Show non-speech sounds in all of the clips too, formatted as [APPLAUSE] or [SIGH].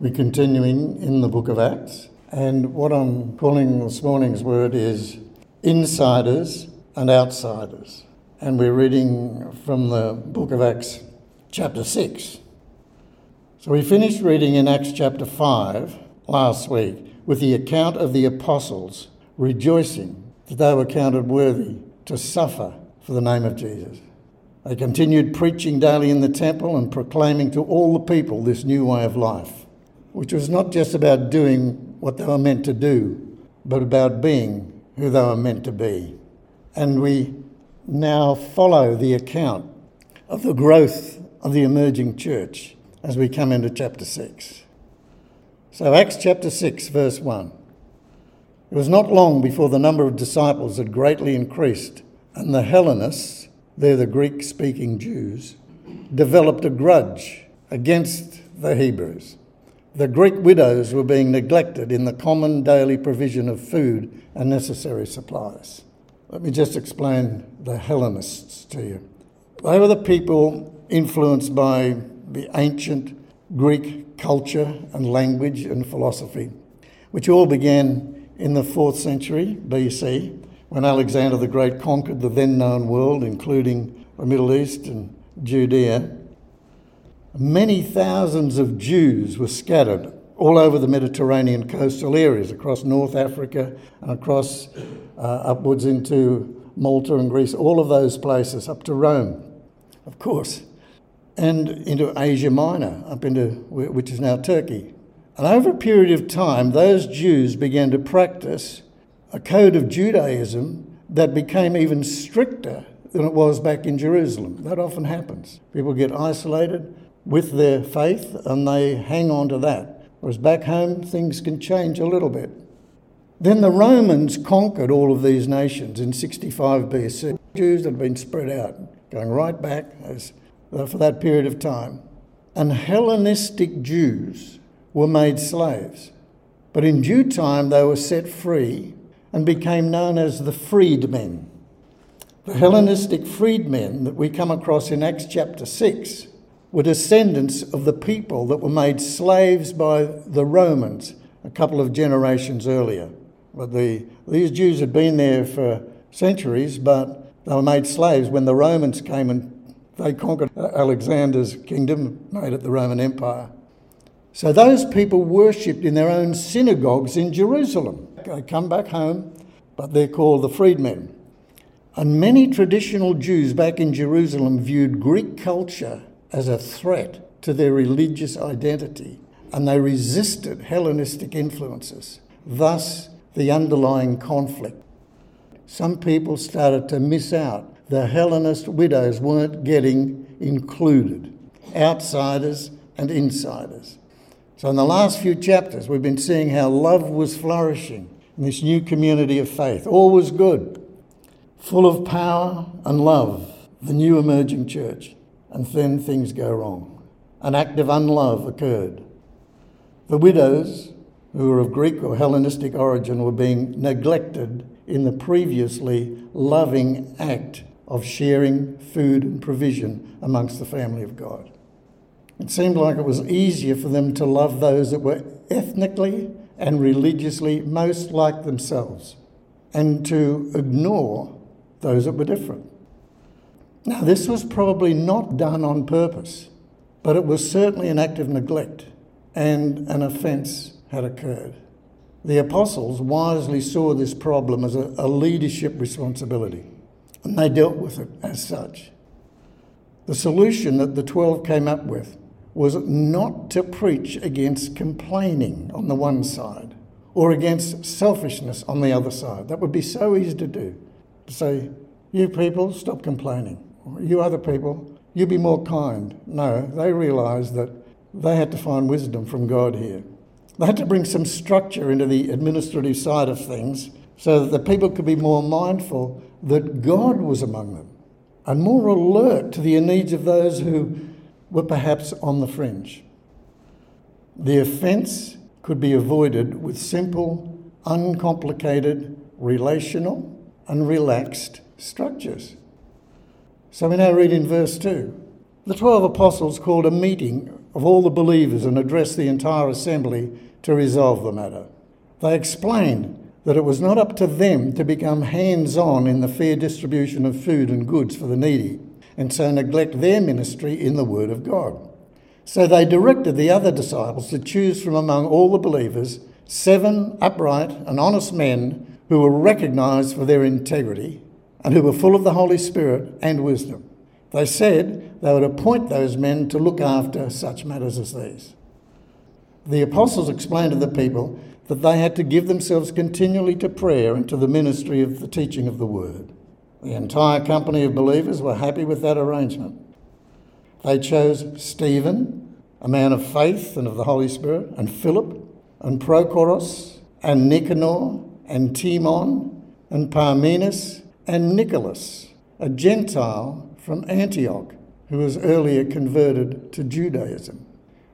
We're continuing in the book of Acts, and what I'm calling this morning's word is insiders and outsiders. And we're reading from the book of Acts, chapter 6. So we finished reading in Acts chapter 5 last week with the account of the apostles rejoicing that they were counted worthy to suffer for the name of Jesus. They continued preaching daily in the temple and proclaiming to all the people this new way of life which was not just about doing what they were meant to do, but about being who they were meant to be. And we now follow the account of the growth of the emerging church as we come into chapter 6. So, Acts chapter 6, verse 1. It was not long before the number of disciples had greatly increased, and the Hellenists, they're the Greek speaking Jews, developed a grudge against the Hebrews the Greek widows were being neglected in the common daily provision of food and necessary supplies. Let me just explain the Hellenists to you. They were the people influenced by the ancient Greek culture and language and philosophy, which all began in the 4th century BC when Alexander the Great conquered the then known world, including the Middle East and Judea Many thousands of Jews were scattered all over the Mediterranean coastal areas, across North Africa and across uh, upwards into Malta and Greece, all of those places, up to Rome, of course, and into Asia Minor, up into which is now Turkey. And over a period of time, those Jews began to practice a code of Judaism that became even stricter than it was back in Jerusalem. That often happens. People get isolated, with their faith and they hang on to that. Whereas back home, things can change a little bit. Then the Romans conquered all of these nations in 65 BC. Jews had been spread out, going right back as, uh, for that period of time. And Hellenistic Jews were made slaves. But in due time, they were set free and became known as the freedmen. The Hellenistic freedmen that we come across in Acts chapter 6 were descendants of the people that were made slaves by the Romans a couple of generations earlier. But the, these Jews had been there for centuries, but they were made slaves when the Romans came and they conquered Alexander's kingdom, made it the Roman Empire. So those people worshipped in their own synagogues in Jerusalem. They come back home, but they're called the freedmen. And many traditional Jews back in Jerusalem viewed Greek culture as a threat to their religious identity, and they resisted Hellenistic influences, thus, the underlying conflict. Some people started to miss out. The Hellenist widows weren't getting included, outsiders and insiders. So, in the last few chapters, we've been seeing how love was flourishing in this new community of faith. All was good, full of power and love, the new emerging church and then things go wrong. An act of unlove occurred. The widows, who were of Greek or Hellenistic origin, were being neglected in the previously loving act of sharing food and provision amongst the family of God. It seemed like it was easier for them to love those that were ethnically and religiously most like themselves and to ignore those that were different. Now, this was probably not done on purpose, but it was certainly an act of neglect, and an offence had occurred. The apostles wisely saw this problem as a, a leadership responsibility, and they dealt with it as such. The solution that the 12 came up with was not to preach against complaining on the one side or against selfishness on the other side. That would be so easy to do. To say, you people, stop complaining you other people, you be more kind. No, they realised that they had to find wisdom from God here. They had to bring some structure into the administrative side of things so that the people could be more mindful that God was among them and more alert to the needs of those who were perhaps on the fringe. The offence could be avoided with simple, uncomplicated, relational, and relaxed structures. So we now read in verse 2 the twelve apostles called a meeting of all the believers and addressed the entire assembly to resolve the matter. They explained that it was not up to them to become hands on in the fair distribution of food and goods for the needy, and so neglect their ministry in the Word of God. So they directed the other disciples to choose from among all the believers seven upright and honest men who were recognized for their integrity and who were full of the Holy Spirit and wisdom. They said they would appoint those men to look after such matters as these. The apostles explained to the people that they had to give themselves continually to prayer and to the ministry of the teaching of the word. The entire company of believers were happy with that arrangement. They chose Stephen, a man of faith and of the Holy Spirit, and Philip, and Prochorus, and Nicanor, and Timon, and Parmenas, and Nicholas, a Gentile from Antioch, who was earlier converted to Judaism.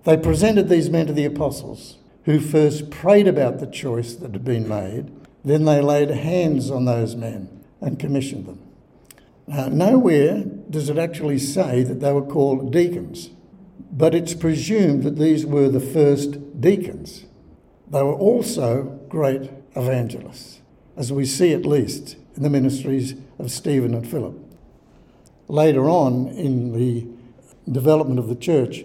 They presented these men to the apostles, who first prayed about the choice that had been made. Then they laid hands on those men and commissioned them. Now, nowhere does it actually say that they were called deacons, but it's presumed that these were the first deacons. They were also great evangelists, as we see at least in the ministries of Stephen and Philip. Later on in the development of the church,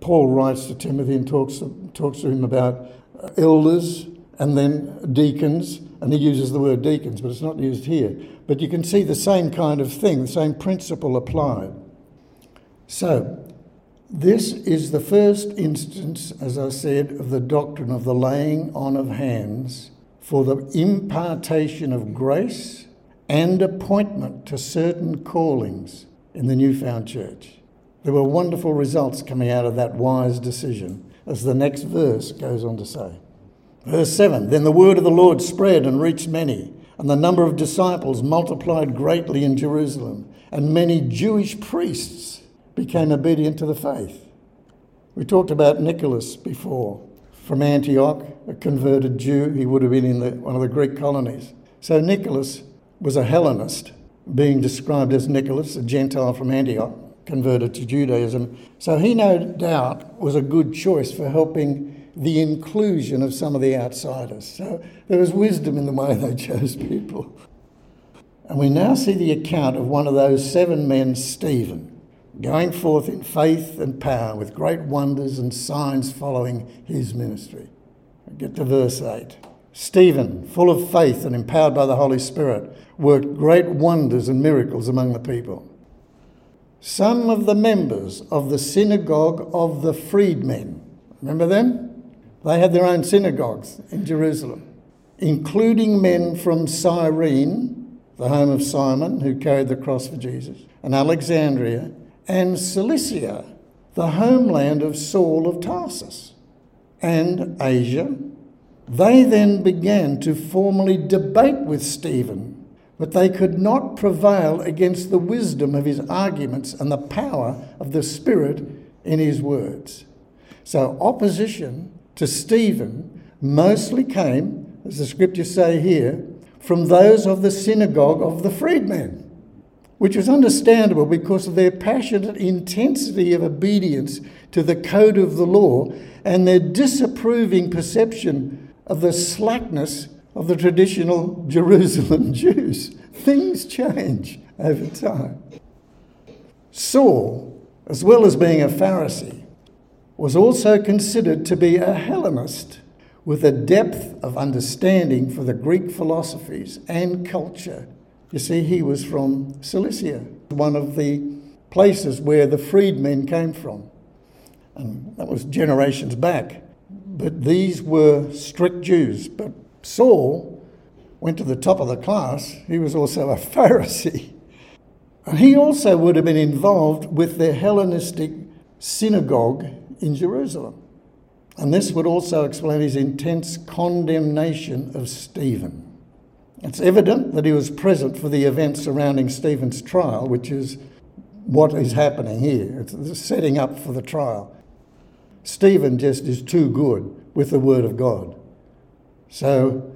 Paul writes to Timothy and talks, talks to him about elders and then deacons, and he uses the word deacons, but it's not used here. But you can see the same kind of thing, the same principle applied. So, this is the first instance, as I said, of the doctrine of the laying on of hands for the impartation of grace and appointment to certain callings in the newfound church. There were wonderful results coming out of that wise decision, as the next verse goes on to say. Verse 7 Then the word of the Lord spread and reached many, and the number of disciples multiplied greatly in Jerusalem, and many Jewish priests became obedient to the faith. We talked about Nicholas before, from Antioch, a converted Jew. He would have been in the, one of the Greek colonies. So Nicholas was a Hellenist, being described as Nicholas, a Gentile from Antioch converted to Judaism. So he no doubt was a good choice for helping the inclusion of some of the outsiders. So there was wisdom in the way they [LAUGHS] chose people. And we now see the account of one of those seven men, Stephen, going forth in faith and power with great wonders and signs following his ministry. Get to verse 8. Stephen, full of faith and empowered by the Holy Spirit, worked great wonders and miracles among the people some of the members of the synagogue of the freedmen. Remember them? They had their own synagogues in Jerusalem, including men from Cyrene, the home of Simon, who carried the cross for Jesus, and Alexandria, and Cilicia, the homeland of Saul of Tarsus, and Asia. They then began to formally debate with Stephen but they could not prevail against the wisdom of his arguments and the power of the Spirit in his words. So, opposition to Stephen mostly came, as the scriptures say here, from those of the synagogue of the freedmen, which was understandable because of their passionate intensity of obedience to the code of the law and their disapproving perception of the slackness of the traditional Jerusalem [LAUGHS] Jews. Things change over time. Saul, as well as being a Pharisee, was also considered to be a Hellenist with a depth of understanding for the Greek philosophies and culture. You see, he was from Cilicia, one of the places where the freedmen came from. And that was generations back. But these were strict Jews. But Saul went to the top of the class, he was also a [LAUGHS] Pharisee. And he also would have been involved with the Hellenistic synagogue in Jerusalem. And this would also explain his intense condemnation of Stephen. It's evident that he was present for the events surrounding Stephen's trial, which is what is happening here. It's the setting up for the trial. Stephen just is too good with the Word of God. So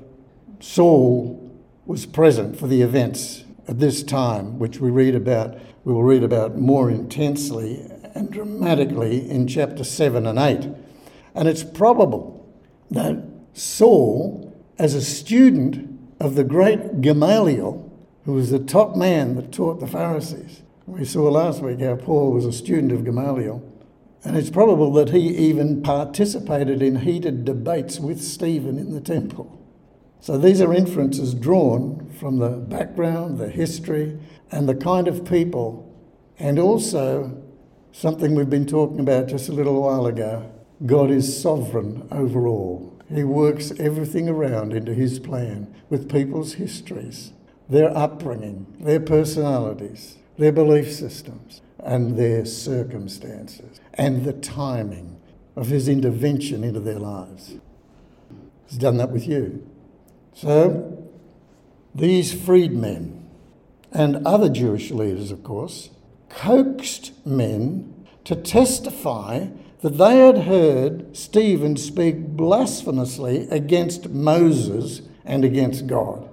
Saul was present for the events at this time, which we read about, we will read about more intensely and dramatically in chapter 7 and 8. And it's probable that Saul, as a student of the great Gamaliel, who was the top man that taught the Pharisees, we saw last week how Paul was a student of Gamaliel. And it's probable that he even participated in heated debates with Stephen in the temple. So these are inferences drawn from the background, the history, and the kind of people, and also something we've been talking about just a little while ago God is sovereign over all. He works everything around into His plan with people's histories, their upbringing, their personalities, their belief systems, and their circumstances, and the timing of His intervention into their lives. He's done that with you. So, these freedmen and other Jewish leaders, of course, coaxed men to testify that they had heard Stephen speak blasphemously against Moses and against God,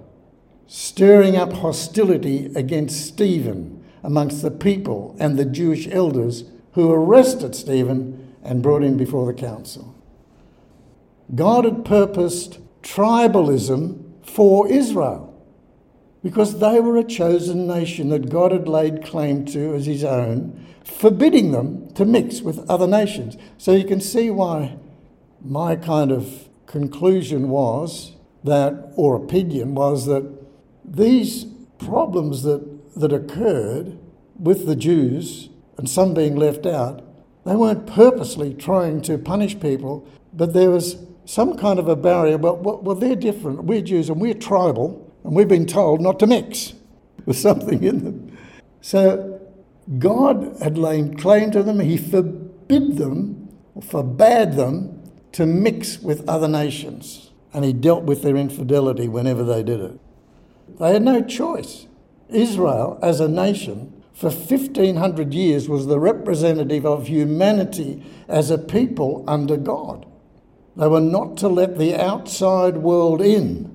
stirring up hostility against Stephen amongst the people and the Jewish elders who arrested Stephen and brought him before the council. God had purposed tribalism for Israel because they were a chosen nation that God had laid claim to as his own, forbidding them to mix with other nations. So you can see why my kind of conclusion was that, or opinion was that these problems that, that occurred with the Jews and some being left out, they weren't purposely trying to punish people, but there was some kind of a barrier. Well, well, they're different. We're Jews and we're tribal, and we've been told not to mix with something in them. So God had laid claim to them. He forbid them, or forbade them, to mix with other nations. And He dealt with their infidelity whenever they did it. They had no choice. Israel, as a nation, for 1500 years was the representative of humanity as a people under God. They were not to let the outside world in.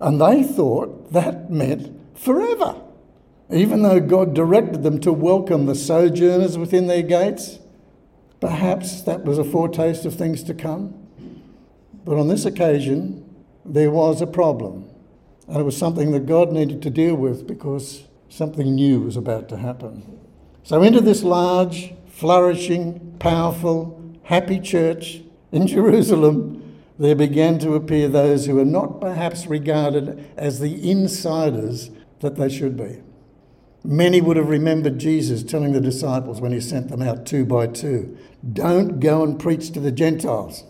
And they thought that meant forever. Even though God directed them to welcome the sojourners within their gates, perhaps that was a foretaste of things to come. But on this occasion, there was a problem. And it was something that God needed to deal with because something new was about to happen. So, into this large, flourishing, powerful, happy church in [LAUGHS] Jerusalem, there began to appear those who were not perhaps regarded as the insiders that they should be. Many would have remembered Jesus telling the disciples when he sent them out two by two don't go and preach to the Gentiles.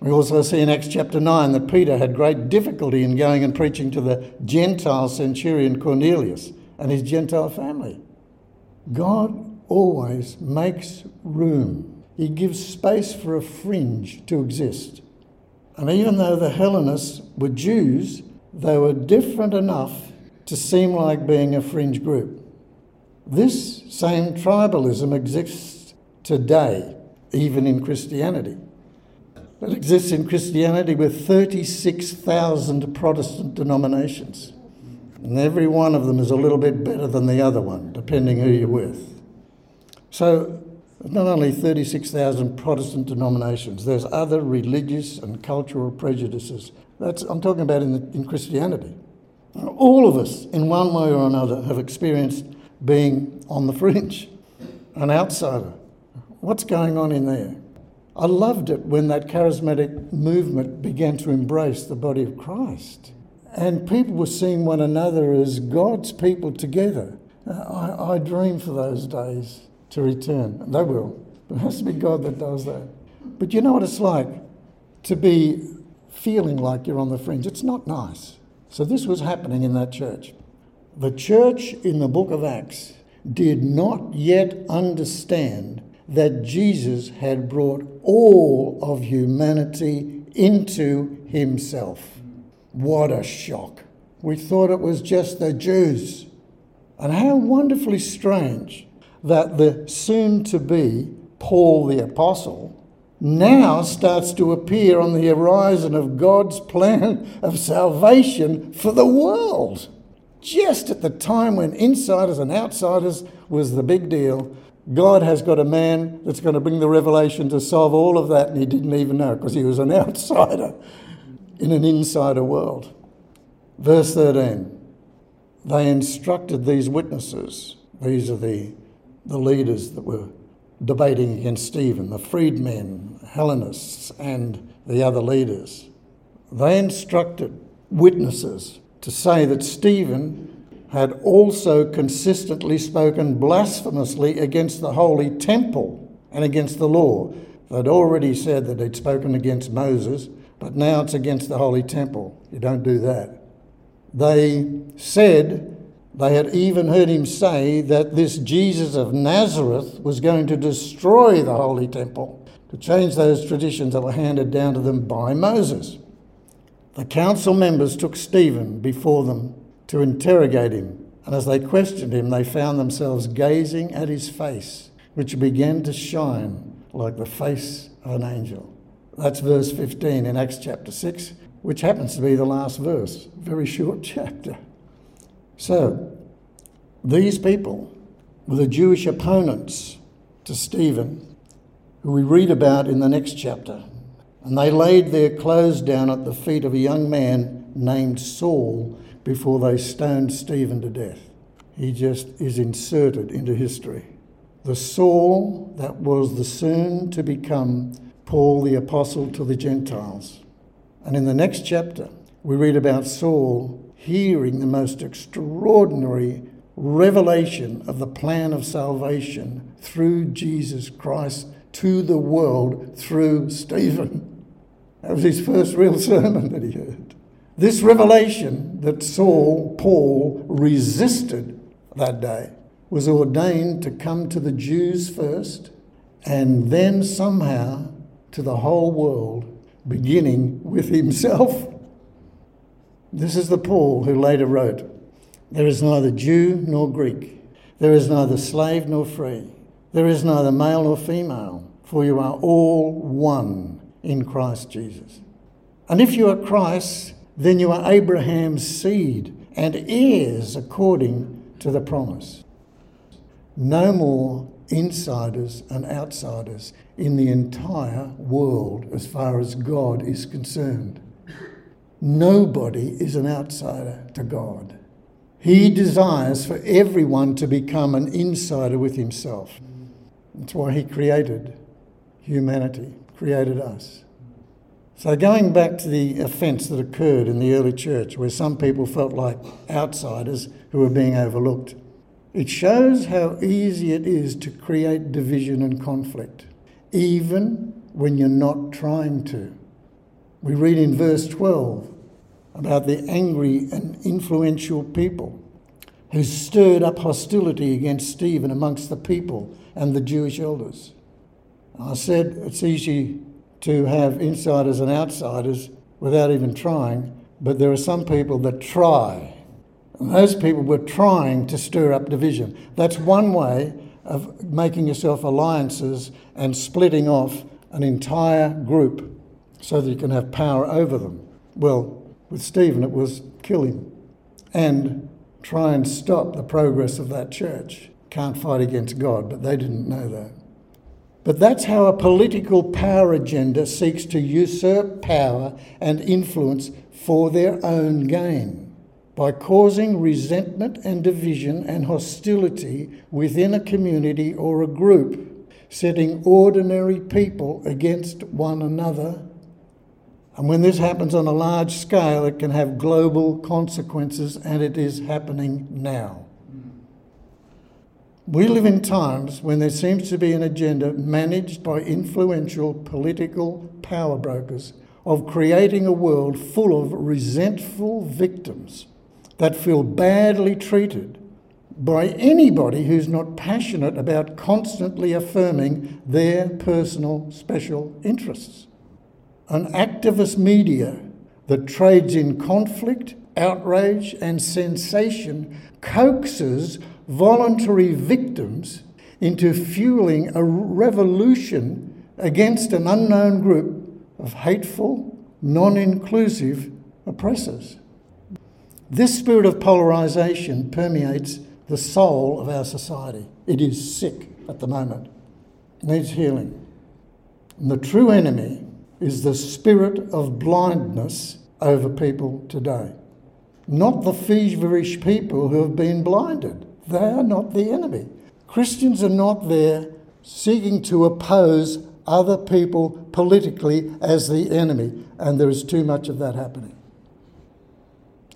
We also see in Acts chapter 9 that Peter had great difficulty in going and preaching to the Gentile centurion Cornelius and his Gentile family. God always makes room, He gives space for a fringe to exist. And even though the Hellenists were Jews, they were different enough to seem like being a fringe group. This same tribalism exists today, even in Christianity. It exists in Christianity with 36,000 Protestant denominations. And every one of them is a little bit better than the other one, depending who you're with. So not only 36,000 Protestant denominations, there's other religious and cultural prejudices. That's, I'm talking about in, the, in Christianity. All of us, in one way or another, have experienced being on the fringe, an outsider. What's going on in there? I loved it when that charismatic movement began to embrace the body of Christ. And people were seeing one another as God's people together. I, I dream for those days to return. They will. It has to be God that does that. But you know what it's like to be feeling like you're on the fringe. It's not nice. So this was happening in that church. The church in the book of Acts did not yet understand that Jesus had brought all of humanity into himself. What a shock. We thought it was just the Jews. And how wonderfully strange that the soon to be Paul the Apostle now starts to appear on the horizon of God's plan of salvation for the world. Just at the time when insiders and outsiders was the big deal, God has got a man that's going to bring the revelation to solve all of that, and he didn't even know because he was an [LAUGHS] outsider in an insider world. Verse 13 They instructed these witnesses, these are the, the leaders that were debating against Stephen, the freedmen, Hellenists, and the other leaders. They instructed witnesses to say that Stephen had also consistently spoken blasphemously against the holy temple and against the law. They'd already said that he'd spoken against Moses, but now it's against the holy temple. You don't do that. They said they had even heard him say that this Jesus of Nazareth was going to destroy the holy temple, to change those traditions that were handed down to them by Moses. The council members took Stephen before them to interrogate him, and as they questioned him, they found themselves gazing at his face, which began to shine like the face of an angel. That's verse 15 in Acts chapter 6, which happens to be the last verse. Very short [LAUGHS] chapter. So, these people were the Jewish opponents to Stephen, who we read about in the next chapter. And they laid their clothes down at the feet of a young man named Saul before they stoned Stephen to death. He just is inserted into history. The Saul that was the soon to become Paul the Apostle to the Gentiles. And in the next chapter, we read about Saul hearing the most extraordinary revelation of the plan of salvation through Jesus Christ to the world through Stephen. That was his first real sermon that he heard. This revelation that Saul, Paul, resisted that day was ordained to come to the Jews first and then somehow to the whole world, beginning with himself. This is the Paul who later wrote There is neither Jew nor Greek, there is neither slave nor free, there is neither male nor female, for you are all one in Christ Jesus. And if you are Christ, then you are Abraham's seed and heirs according to the promise. No more insiders and outsiders in the entire world as far as God is concerned. Nobody is an outsider to God. He desires for everyone to become an insider with himself. That's why he created humanity, created us. So, going back to the offence that occurred in the early church, where some people felt like outsiders who were being overlooked, it shows how easy it is to create division and conflict, even when you're not trying to. We read in verse 12 about the angry and influential people who stirred up hostility against Stephen amongst the people and the Jewish elders. I said it's easy to have insiders and outsiders without even trying, but there are some people that try. And those people were trying to stir up division. That's one way of making yourself alliances and splitting off an entire group so that you can have power over them. Well, with Stephen, it was kill him and try and stop the progress of that church. Can't fight against God, but they didn't know that. But that's how a political power agenda seeks to usurp power and influence for their own gain by causing resentment and division and hostility within a community or a group, setting ordinary people against one another. And when this happens on a large scale, it can have global consequences, and it is happening now. We live in times when there seems to be an agenda managed by influential political power brokers of creating a world full of resentful victims that feel badly treated by anybody who's not passionate about constantly affirming their personal special interests. An activist media that trades in conflict, outrage, and sensation coaxes voluntary victims into fueling a revolution against an unknown group of hateful, non inclusive oppressors. This spirit of polarisation permeates the soul of our society. It is sick. at the moment. it Needs healing. And the true enemy is the spirit of blindness over people today. Not the feverish people who have been blinded. They are not the enemy. Christians are not there seeking to oppose other people politically as the enemy, and there is too much of that happening.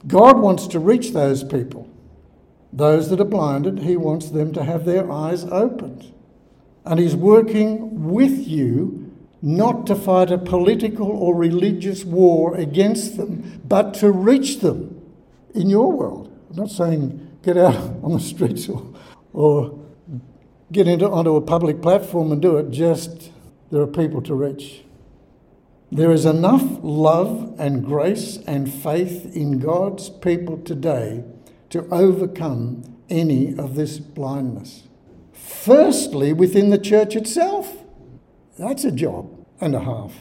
God wants to reach those people. Those that are blinded, He wants them to have their eyes opened. And He's working with you not to fight a political or religious war against them, but to reach them in your world. I'm not saying get out [LAUGHS] on the streets or, or get into, onto a public platform and do it, just there are people to reach. There is enough love and grace and faith in God's people today to overcome any of this blindness. Firstly, within the church itself. That's a job and a half.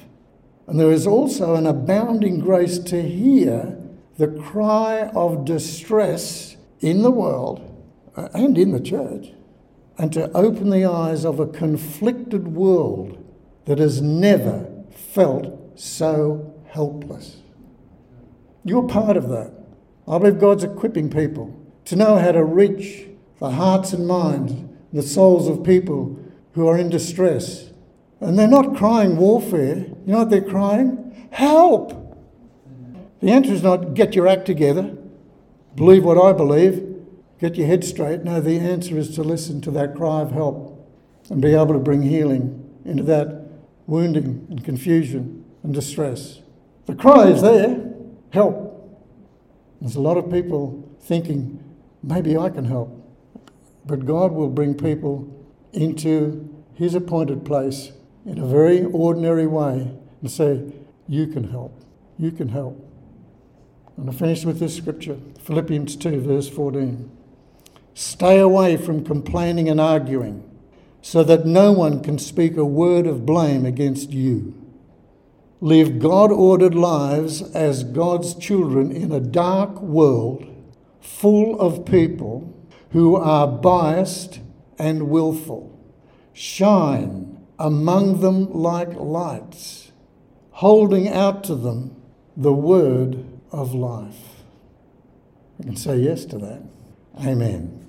And there is also an abounding grace to hear the cry of distress in the world uh, and in the church, and to open the eyes of a conflicted world that has never felt so helpless. You're part of that. I believe God's equipping people to know how to reach the hearts and minds, the souls of people who are in distress. And they're not crying warfare. You know what they're crying? Help! The answer is not get your act together, believe what I believe, get your head straight. No, the answer is to listen to that cry of help and be able to bring healing into that wounding and confusion and distress. The cry is there help. There's a lot of people thinking, maybe I can help. But God will bring people into His appointed place in a very ordinary way and say, You can help. You can help. And I finish with this scripture Philippians 2, verse 14. Stay away from complaining and arguing so that no one can speak a word of blame against you live God ordered lives as God's children in a dark world full of people who are biased and willful. Shine among them like lights, holding out to them the word of life. I can say yes to that. Amen.